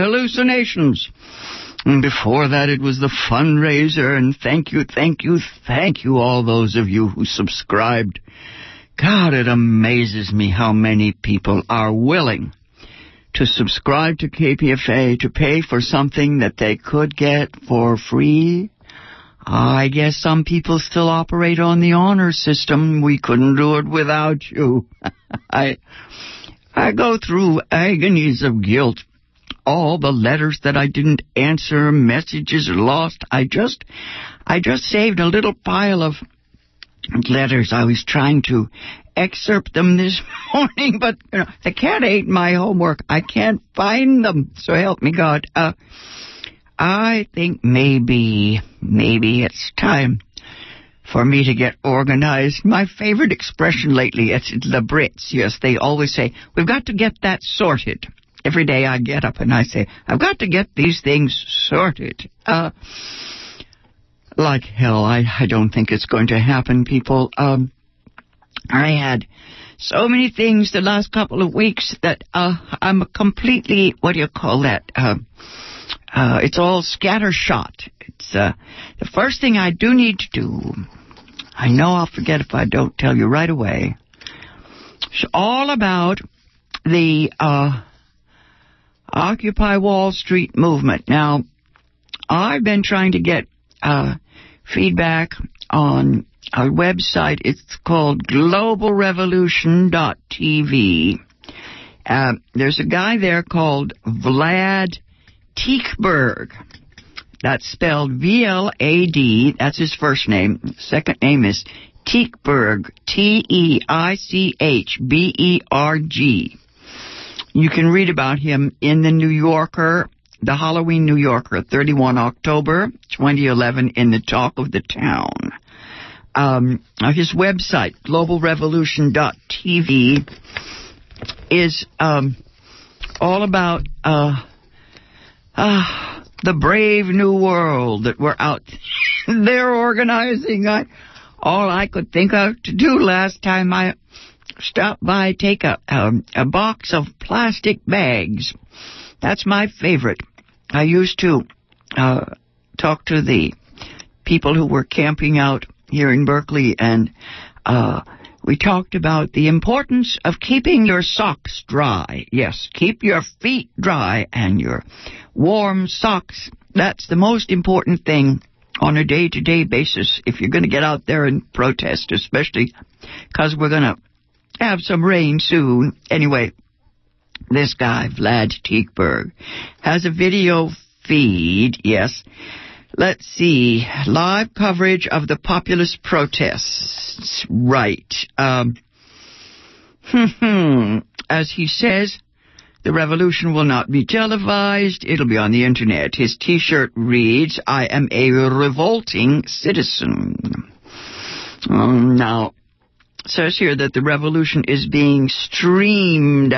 hallucinations. And before that, it was the fundraiser, and thank you, thank you, thank you, all those of you who subscribed. God, it amazes me how many people are willing to subscribe to KPFA to pay for something that they could get for free. I guess some people still operate on the honor system. We couldn't do it without you. I, I go through agonies of guilt all the letters that I didn't answer, messages lost. I just, I just saved a little pile of letters. I was trying to excerpt them this morning, but you know, the cat ate my homework. I can't find them. So help me God. Uh, I think maybe, maybe it's time for me to get organized. My favorite expression lately, the Brits. Yes, they always say, we've got to get that sorted. Every day I get up and I say, I've got to get these things sorted. Uh, like hell, I, I don't think it's going to happen, people. Um, I had so many things the last couple of weeks that uh, I'm completely, what do you call that? Uh, uh, it's all scattershot. It's uh, the first thing I do need to do. I know I'll forget if I don't tell you right away. It's all about the uh, Occupy Wall Street movement. Now, I've been trying to get uh, feedback on a website. It's called globalrevolution.tv. Uh, there's a guy there called Vlad Teichberg. That's spelled V-L-A-D. That's his first name. Second name is Teichberg. T-E-I-C-H-B-E-R-G. You can read about him in the New Yorker, the Halloween New Yorker, 31 October 2011 in the Talk of the Town. Um, his website, globalrevolution.tv, is um, all about uh, uh, the brave new world that we're out there organizing. I, all I could think of to do last time I stop by, take a, um, a box of plastic bags. That's my favorite. I used to uh, talk to the people who were camping out here in Berkeley, and uh, we talked about the importance of keeping your socks dry. Yes, keep your feet dry and your warm socks. That's the most important thing on a day to day basis if you're going to get out there and protest, especially because we're going to have some rain soon. Anyway, this guy, Vlad Teichberg, has a video feed, yes. Let's see. Live coverage of the populist protests. Right. Um, as he says, the revolution will not be televised. It'll be on the internet. His t-shirt reads, I am a revolting citizen. Um, now, says here that the revolution is being streamed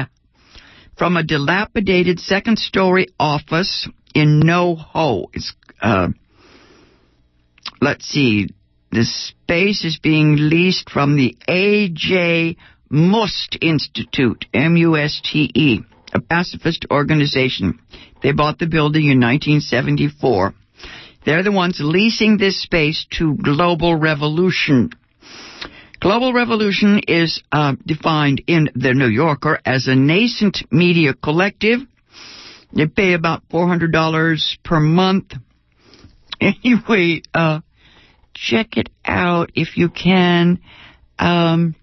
from a dilapidated second story office in NoHo. It's, uh, let's see, the space is being leased from the A.J. Muste Institute, M-U-S-T-E, a pacifist organization. They bought the building in 1974. They're the ones leasing this space to Global Revolution Global Revolution is uh, defined in The New Yorker as a nascent media collective. They pay about $400 per month. Anyway, uh, check it out if you can. Um,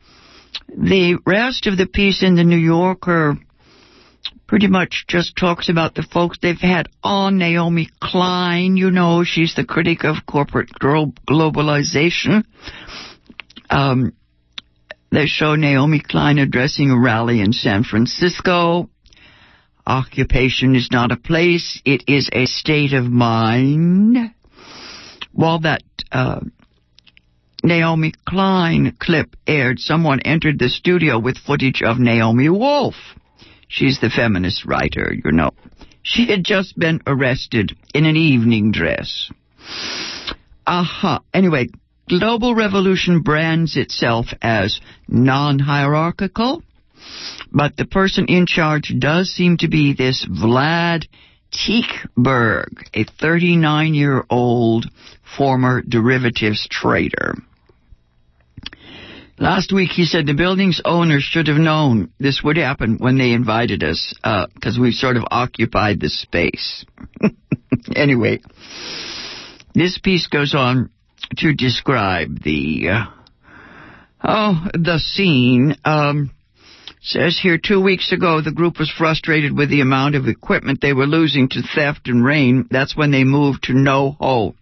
the rest of the piece in The New Yorker pretty much just talks about the folks they've had on Naomi Klein. You know, she's the critic of corporate globalization. Um, they show Naomi Klein addressing a rally in San Francisco. Occupation is not a place, it is a state of mind. While that uh, Naomi Klein clip aired, someone entered the studio with footage of Naomi Wolf. She's the feminist writer, you know. She had just been arrested in an evening dress. Aha. Uh-huh. Anyway, Global Revolution brands itself as non-hierarchical, but the person in charge does seem to be this Vlad Teichberg, a 39 year old former derivatives trader. Last week he said the building's owners should have known this would happen when they invited us, because uh, we sort of occupied the space. anyway, this piece goes on to describe the, uh, oh, the scene. Um, says here two weeks ago the group was frustrated with the amount of equipment they were losing to theft and rain. That's when they moved to NoHo.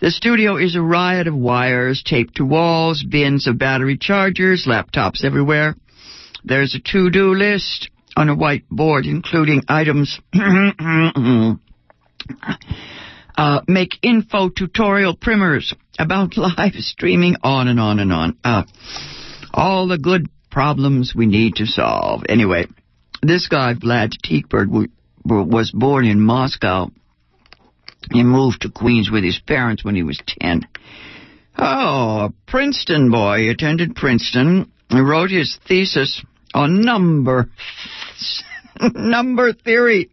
The studio is a riot of wires taped to walls, bins of battery chargers, laptops everywhere. There's a to-do list on a white board including items uh, make info tutorial primers about live streaming on and on and on. Uh, all the good problems we need to solve. Anyway, this guy, Vlad Teichberg, was born in Moscow he moved to Queens with his parents when he was 10. Oh, a Princeton boy. He attended Princeton. He wrote his thesis on number, number theory.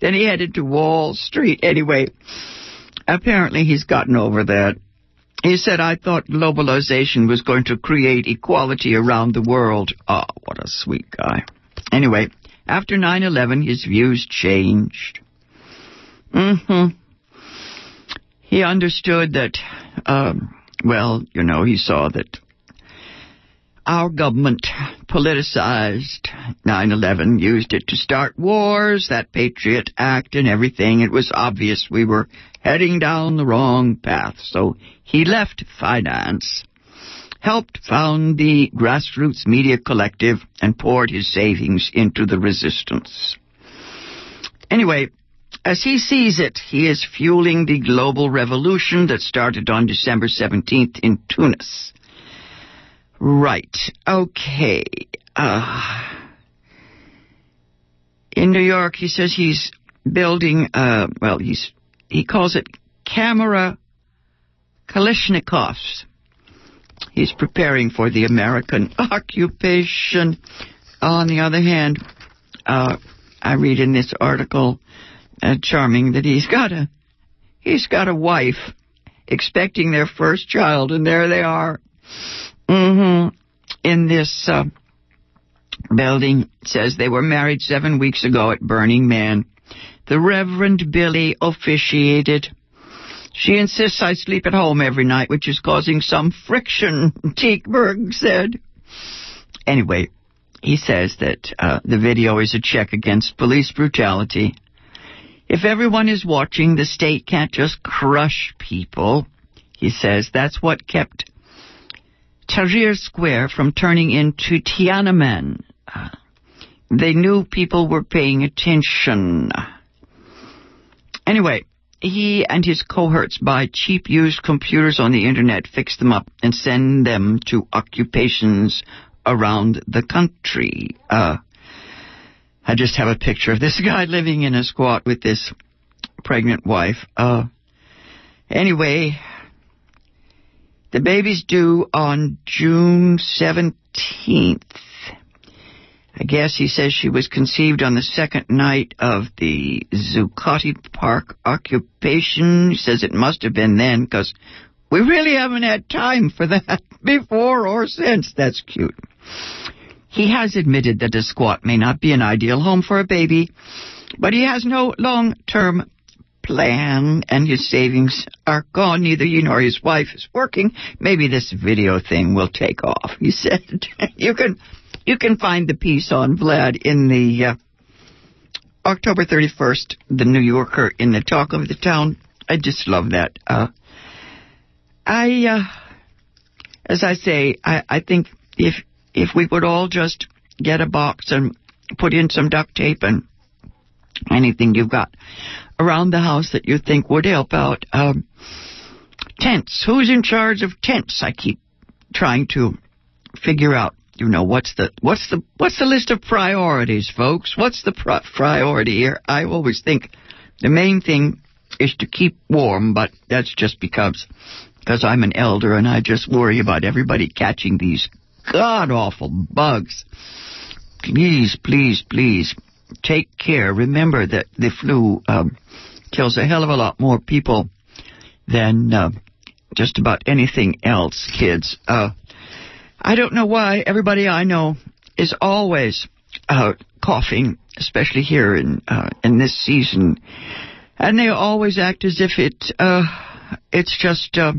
Then he headed to Wall Street. Anyway, apparently he's gotten over that. He said, I thought globalization was going to create equality around the world. Oh, what a sweet guy. Anyway, after 9-11, his views changed. Mm-hmm he understood that, um, well, you know, he saw that our government politicized 9-11, used it to start wars, that Patriot Act and everything. It was obvious we were heading down the wrong path. So he left finance, helped found the Grassroots Media Collective, and poured his savings into the resistance. Anyway, as he sees it, he is fueling the global revolution that started on December 17th in Tunis. Right. Okay. Uh, in New York, he says he's building, uh, well, he's, he calls it camera Kalashnikovs. He's preparing for the American occupation. On the other hand, uh, I read in this article uh, charming that he's got a he's got a wife expecting their first child, and there they are. Mm-hmm. In this uh, building, says they were married seven weeks ago at Burning Man. The Reverend Billy officiated. She insists I sleep at home every night, which is causing some friction, Teichberg said. Anyway, he says that uh, the video is a check against police brutality if everyone is watching, the state can't just crush people. He says that's what kept Tahrir Square from turning into Tiananmen. Uh, they knew people were paying attention. Anyway, he and his cohorts buy cheap used computers on the internet, fix them up, and send them to occupations around the country. Uh, I just have a picture of this guy living in a squat with this pregnant wife. Uh, anyway, the baby's due on June 17th. I guess he says she was conceived on the second night of the Zuccotti Park occupation. He says it must have been then because we really haven't had time for that before or since. That's cute. He has admitted that a squat may not be an ideal home for a baby, but he has no long-term plan and his savings are gone. Neither he nor his wife is working. Maybe this video thing will take off, he said. you can you can find the piece on Vlad in the uh, October 31st, the New Yorker in the talk of the town. I just love that. Uh, I, uh, as I say, I, I think if if we would all just get a box and put in some duct tape and anything you've got around the house that you think would help out. Um, tents. Who's in charge of tents? I keep trying to figure out. You know what's the what's the what's the list of priorities, folks? What's the pri- priority here? I always think the main thing is to keep warm, but that's just because because I'm an elder and I just worry about everybody catching these god awful bugs. Please, please, please, take care. Remember that the flu um, kills a hell of a lot more people than uh, just about anything else, kids. Uh, I don't know why everybody I know is always uh, coughing, especially here in uh, in this season, and they always act as if it uh, it's just uh,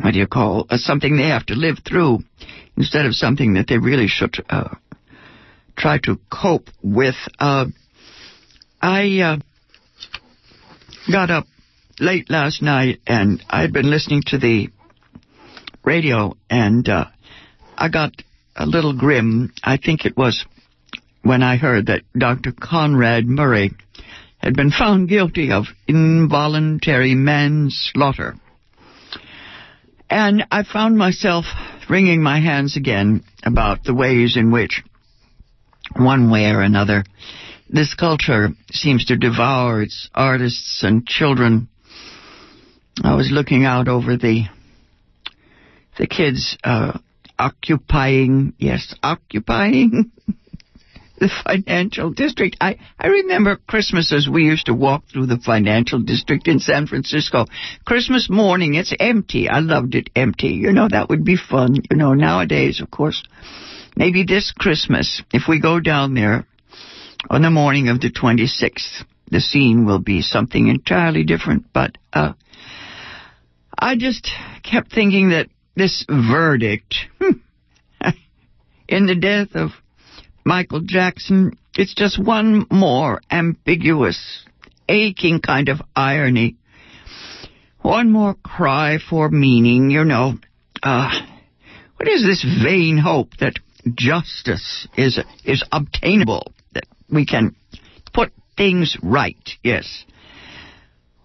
what do you call uh, something they have to live through instead of something that they really should uh, try to cope with. Uh, I uh, got up late last night and I had been listening to the radio and uh, I got a little grim. I think it was when I heard that Dr. Conrad Murray had been found guilty of involuntary manslaughter. And I found myself wringing my hands again about the ways in which, one way or another, this culture seems to devour its artists and children. I was looking out over the the kids uh, occupying, yes, occupying the financial district. I, I remember Christmases we used to walk through the financial district in San Francisco. Christmas morning, it's empty. I loved it empty. You know, that would be fun. You know, nowadays, of course, maybe this Christmas, if we go down there on the morning of the 26th, the scene will be something entirely different. But, uh, I just kept thinking that this verdict hmm, in the death of Michael Jackson, it's just one more ambiguous, aching kind of irony. One more cry for meaning, you know. Uh, what is this vain hope that justice is, is obtainable, that we can put things right, yes.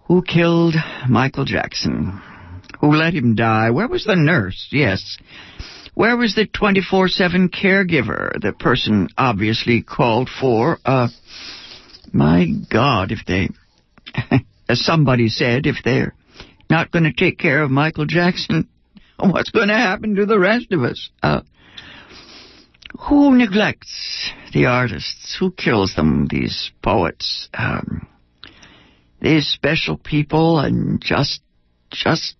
Who killed Michael Jackson? Who let him die? Where was the nurse? Yes. Where was the 24-7 caregiver the person obviously called for? Uh, my God, if they, as somebody said, if they're not going to take care of Michael Jackson, what's going to happen to the rest of us? Uh, who neglects the artists? Who kills them, these poets? Um, these special people and just, just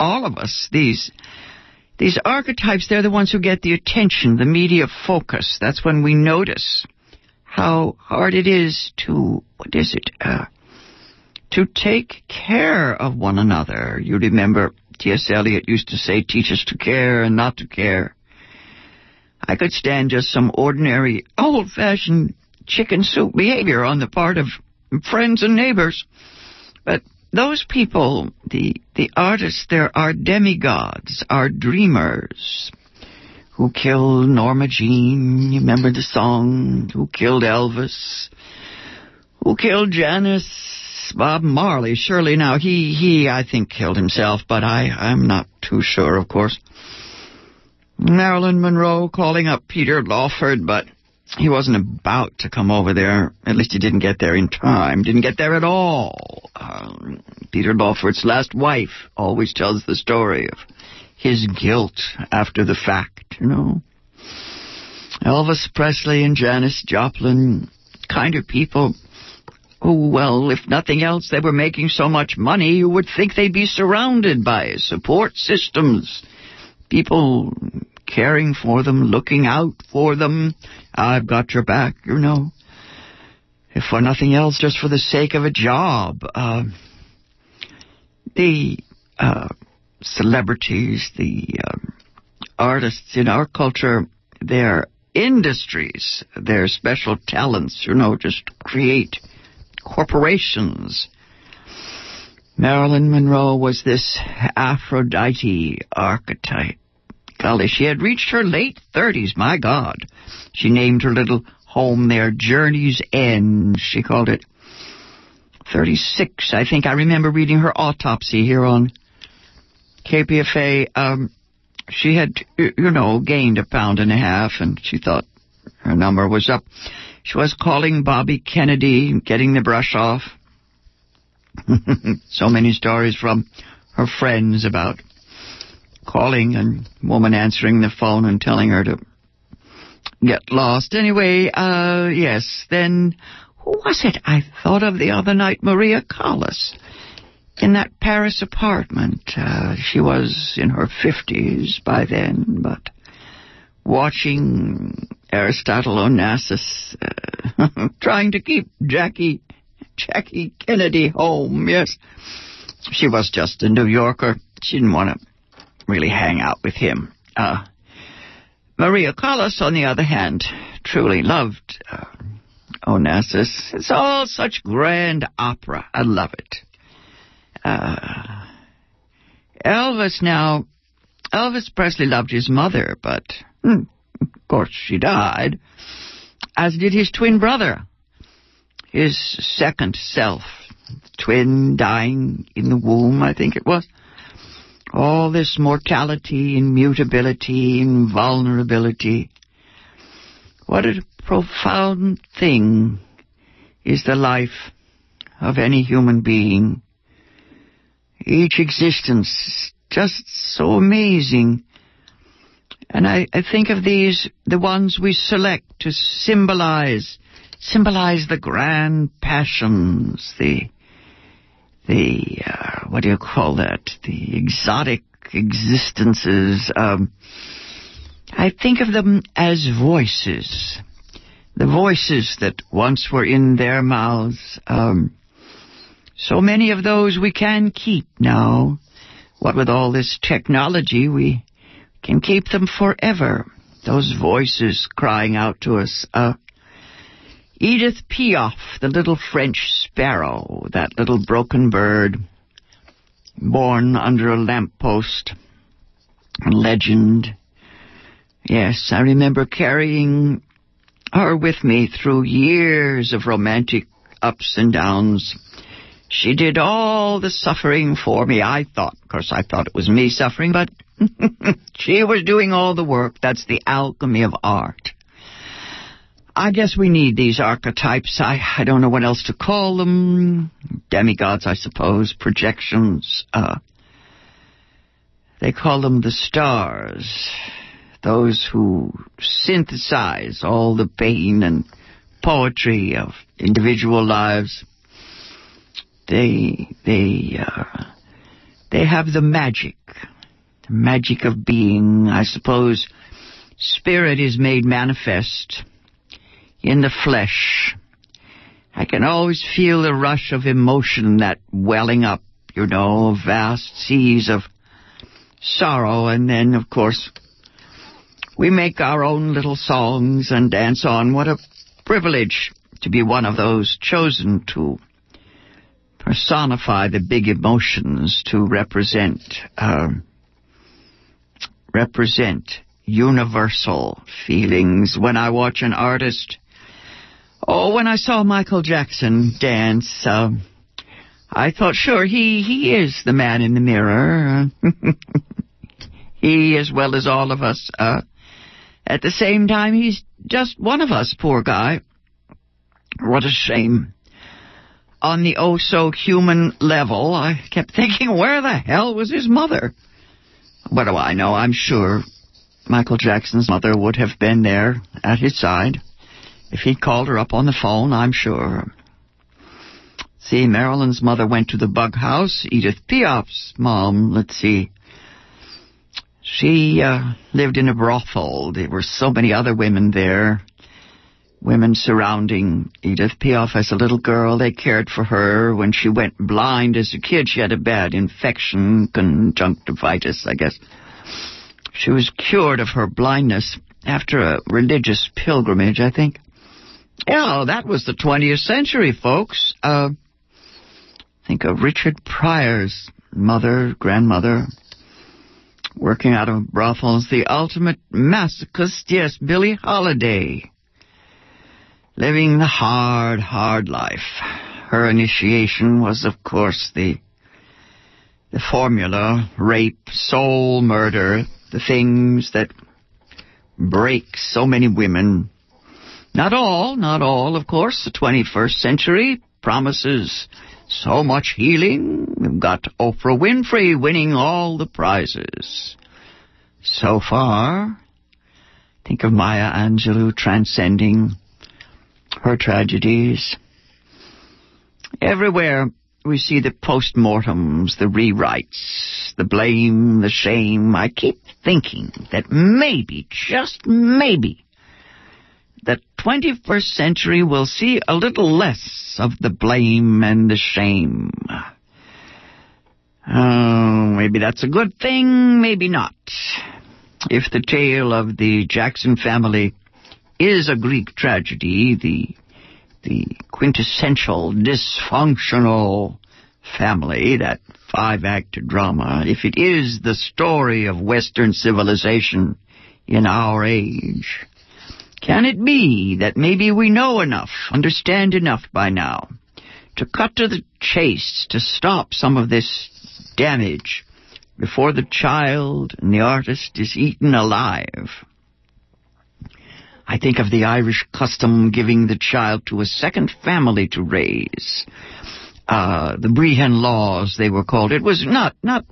all of us, these these archetypes, they're the ones who get the attention, the media focus. That's when we notice how hard it is to, what is it, uh, to take care of one another. You remember T.S. Eliot used to say, teach us to care and not to care. I could stand just some ordinary, old-fashioned chicken soup behavior on the part of friends and neighbors. But those people, the, the artists, there are demigods, are dreamers who killed Norma Jean. You remember the song? Who killed Elvis? Who killed Janis? Bob Marley. Surely now he, he, I think, killed himself, but I, I'm not too sure, of course. Marilyn Monroe calling up Peter Lawford, but he wasn't about to come over there. At least he didn't get there in time. Didn't get there at all. Um, Peter Lawford's last wife always tells the story of his guilt after the fact, you know. Elvis Presley and Janis Joplin, kind of people who, well, if nothing else, they were making so much money, you would think they'd be surrounded by support systems. People caring for them, looking out for them. I've got your back, you know. If for nothing else, just for the sake of a job. Uh, the uh, celebrities, the um, artists in our culture, their industries, their special talents, you know, just create corporations. Marilyn Monroe was this Aphrodite archetype. Golly, she had reached her late thirties, my God. She named her little home there Journey's End, she called it. 36, I think. I remember reading her autopsy here on KPFA. Um, she had, you know, gained a pound and a half, and she thought her number was up. She was calling Bobby Kennedy, getting the brush off. so many stories from her friends about calling and woman answering the phone and telling her to get lost. Anyway, uh, yes, then who was it I thought of the other night? Maria Callas. In that Paris apartment. Uh, she was in her 50s by then, but watching Aristotle Onassis uh, trying to keep Jackie Jackie Kennedy home. Yes, she was just a New Yorker. She didn't want to really hang out with him. Uh, Maria Callas, on the other hand, truly loved uh, Onassis. It's all such grand opera. I love it. Uh, Elvis now, Elvis Presley loved his mother, but hmm, of course she died, as did his twin brother, his second self, twin dying in the womb, I think it was. All this mortality and mutability and vulnerability. What a profound thing is the life of any human being. Each existence is just so amazing. And I, I think of these, the ones we select to symbolize, symbolize the grand passions, the, the, uh, what do you call that? The exotic existences. Um, I think of them as voices. The voices that once were in their mouths. Um, so many of those we can keep now. What with all this technology, we can keep them forever. Those voices crying out to us. Uh, Edith Piaf, the little French sparrow, that little broken bird, born under a lamp lamppost. Legend. Yes, I remember carrying her with me through years of romantic ups and downs she did all the suffering for me, I thought. Of course, I thought it was me suffering, but she was doing all the work. That's the alchemy of art. I guess we need these archetypes. I, I don't know what else to call them. Demigods, I suppose. Projections. Uh, they call them the stars. Those who synthesize all the pain and poetry of individual lives they they uh, they have the magic, the magic of being. I suppose spirit is made manifest in the flesh. I can always feel the rush of emotion that welling up, you know, vast seas of sorrow, and then, of course, we make our own little songs and dance on. What a privilege to be one of those chosen to personify the big emotions to represent um, represent universal feelings. When I watch an artist, oh, when I saw Michael Jackson dance, uh, I thought, sure, he he is the man in the mirror. he, as well as all of us. Uh, at the same time, he's just one of us, poor guy. What a shame on the oh so human level, I kept thinking, where the hell was his mother? What do I know? I'm sure Michael Jackson's mother would have been there at his side. If he'd called her up on the phone, I'm sure. See, Marilyn's mother went to the bug house. Edith Piaf's mom, let's see. She uh, lived in a brothel. There were so many other women there women surrounding Edith Piaf as a little girl. They cared for her. When she went blind as a kid, she had a bad infection, conjunctivitis, I guess. She was cured of her blindness after a religious pilgrimage, I think. Yeah, that was the 20th century, folks. Uh, think of Richard Pryor's mother, grandmother, working out of brothels. The ultimate masochist, yes, Billie Holiday living the hard, hard life. Her initiation was, of course, the the formula rape, soul murder, the things that break so many women. Not all, not all, of course. The 21st century promises so much healing. We've got Oprah Winfrey winning all the prizes. So far, Think of Maya Angelou transcending her tragedies. Everywhere we see the postmortems, the rewrites, the blame, the shame. I keep thinking that maybe, just maybe, the 21st century will see a little less of the blame and the shame. Oh, maybe that's a good thing, maybe not. If the tale of the Jackson family is a Greek tragedy, the the quintessential dysfunctional family, that five act drama, if it is the story of Western civilization in our age, can it be that maybe we know enough, understand enough by now, to cut to the chase, to stop some of this damage before the child and the artist is eaten alive? I think of the Irish custom giving the child to a second family to raise. Uh, the Brehon laws, they were called. It was not, not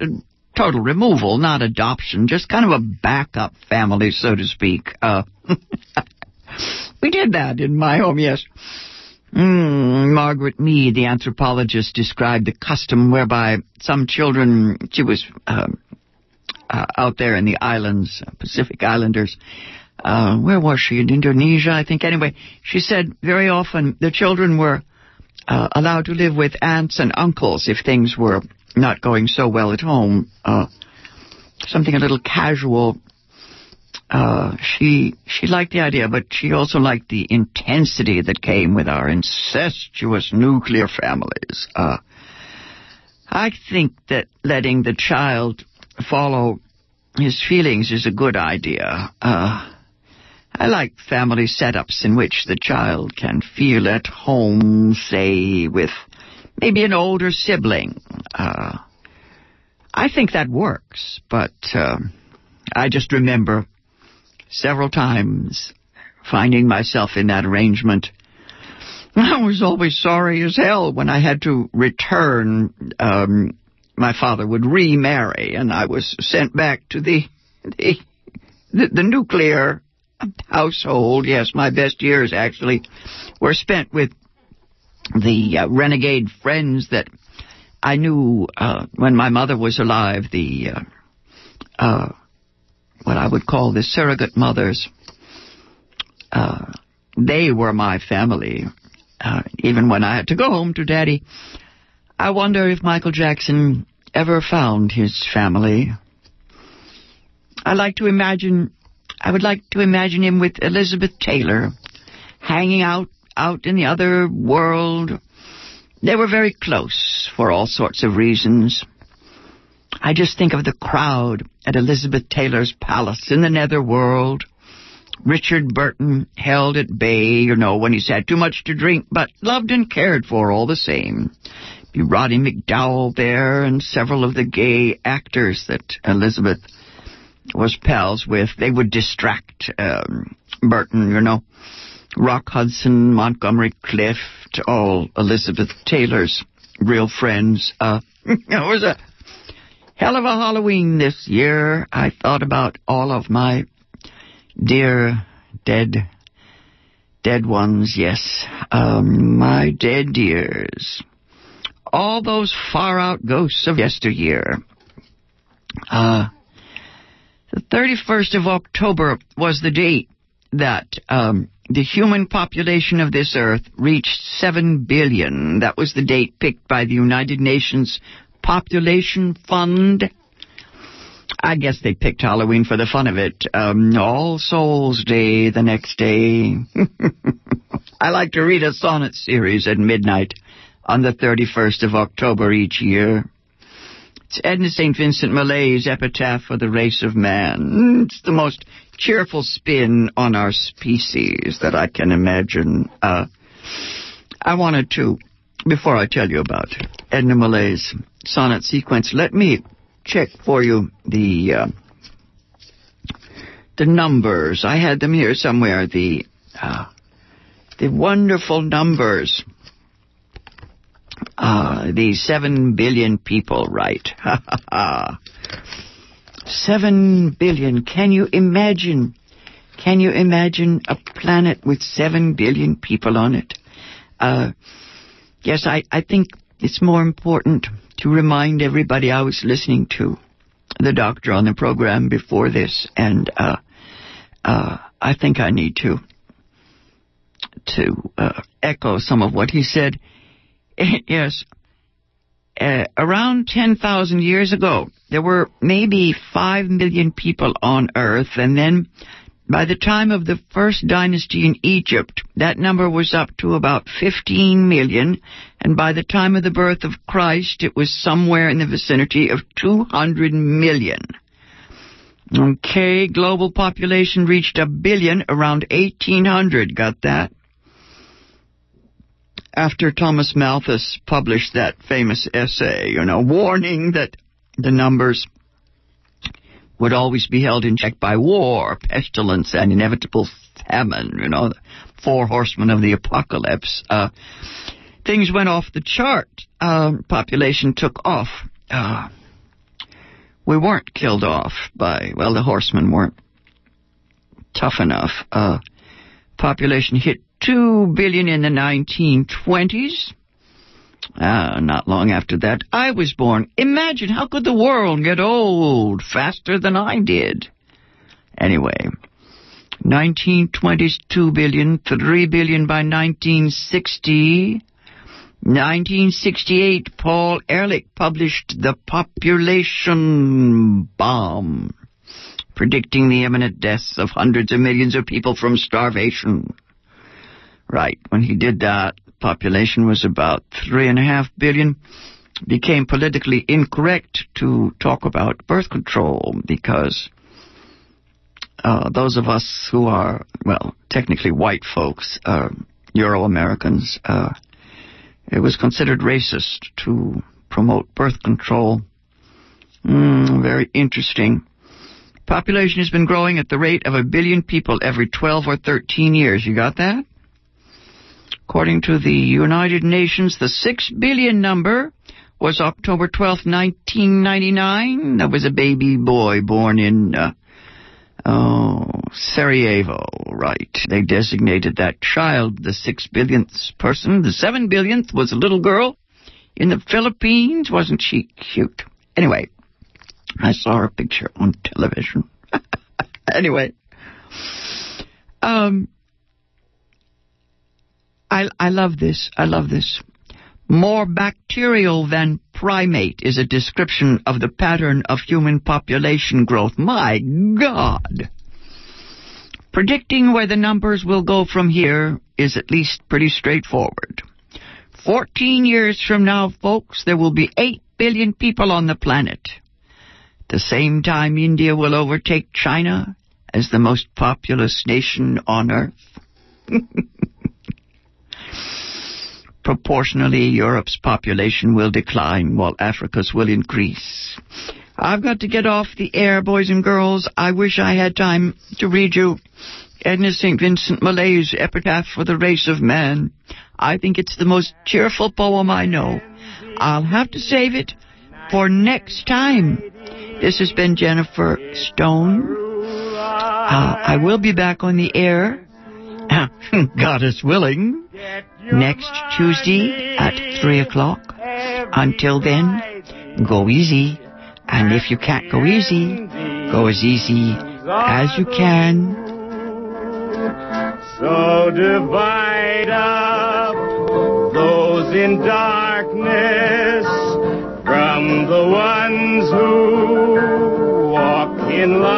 total removal, not adoption, just kind of a backup family, so to speak. Uh, we did that in my home, yes. Mm, Margaret Mead, the anthropologist, described the custom whereby some children, she was uh, uh, out there in the islands, Pacific Islanders, uh, where was she? In Indonesia, I think. Anyway, she said very often the children were uh, allowed to live with aunts and uncles if things were not going so well at home. Uh, something a little casual. Uh, she she liked the idea, but she also liked the intensity that came with our incestuous nuclear families. Uh, I think that letting the child follow his feelings is a good idea. Uh, I like family setups in which the child can feel at home, say, with maybe an older sibling. Uh, I think that works, but uh, I just remember several times finding myself in that arrangement. I was always sorry as hell when I had to return. Um, my father would remarry, and I was sent back to the the, the, the nuclear household, yes, my best years actually were spent with the uh, renegade friends that I knew uh, when my mother was alive, the uh, uh what I would call the surrogate mothers. Uh, they were my family, uh, even when I had to go home to Daddy. I wonder if Michael Jackson ever found his family. I like to imagine I would like to imagine him with Elizabeth Taylor, hanging out out in the other world. They were very close for all sorts of reasons. I just think of the crowd at Elizabeth Taylor's palace in the netherworld. Richard Burton held at bay, you know, when he's had too much to drink, but loved and cared for all the same. Be Roddy McDowall there and several of the gay actors that Elizabeth was pals with. They would distract um, Burton, you know. Rock Hudson, Montgomery Clift, all Elizabeth Taylor's real friends. Uh, it was a hell of a Halloween this year. I thought about all of my dear dead, dead ones, yes. Um, my dead dears. All those far out ghosts of yesteryear. Uh, the 31st of October was the date that um, the human population of this earth reached 7 billion. That was the date picked by the United Nations Population Fund. I guess they picked Halloween for the fun of it. Um, All Souls Day the next day. I like to read a sonnet series at midnight on the 31st of October each year. It's Edna St. Vincent Millay's epitaph for the race of man. It's the most cheerful spin on our species that I can imagine. Uh, I wanted to, before I tell you about Edna Millay's sonnet sequence, let me check for you the uh, the numbers. I had them here somewhere. The uh, the wonderful numbers Ah, these seven billion people, right? seven billion. Can you imagine? Can you imagine a planet with seven billion people on it? Uh, yes, I, I think it's more important to remind everybody I was listening to the doctor on the program before this, and uh, uh, I think I need to to uh, echo some of what he said. yes, uh, around 10,000 years ago, there were maybe 5 million people on Earth, and then by the time of the first dynasty in Egypt, that number was up to about 15 million, and by the time of the birth of Christ, it was somewhere in the vicinity of 200 million. Okay, global population reached a billion around 1800. Got that? After Thomas Malthus published that famous essay, you know, warning that the numbers would always be held in check by war, pestilence, and inevitable famine, you know, four horsemen of the apocalypse. Uh, things went off the chart. Uh, population took off. Uh, we weren't killed off by, well, the horsemen weren't tough enough. Uh, population hit 2 billion in the 1920s. Uh, not long after that, I was born. Imagine how could the world get old faster than I did? Anyway, 1920s 2 billion, 3 billion by 1960. 1968, Paul Ehrlich published The Population Bomb, predicting the imminent deaths of hundreds of millions of people from starvation. Right, when he did that, population was about three and a half billion. Became politically incorrect to talk about birth control because uh, those of us who are, well, technically white folks, uh, Euro Americans, uh, it was considered racist to promote birth control. Mm, very interesting. Population has been growing at the rate of a billion people every 12 or 13 years. You got that? According to the United Nations, the 6 billion number was October 12, 1999. That was a baby boy born in, uh, oh, Sarajevo, right. They designated that child the 6 billionth person. The 7 billionth was a little girl in the Philippines. Wasn't she cute? Anyway, I saw her picture on television. anyway, um, I, I love this. I love this. More bacterial than primate is a description of the pattern of human population growth. My God! Predicting where the numbers will go from here is at least pretty straightforward. Fourteen years from now, folks, there will be eight billion people on the planet. At the same time, India will overtake China as the most populous nation on earth. Proportionally, Europe's population will decline while Africa's will increase. I've got to get off the air, boys and girls. I wish I had time to read you Edna St. Vincent Millay's epitaph for the race of man. I think it's the most cheerful poem I know. I'll have to save it for next time. This has been Jennifer Stone. Uh, I will be back on the air, God is willing, next Tuesday at 3 o'clock. Until then, go easy. And if you can't go easy, go as easy as you can. So divide up those in darkness from the ones who walk in light.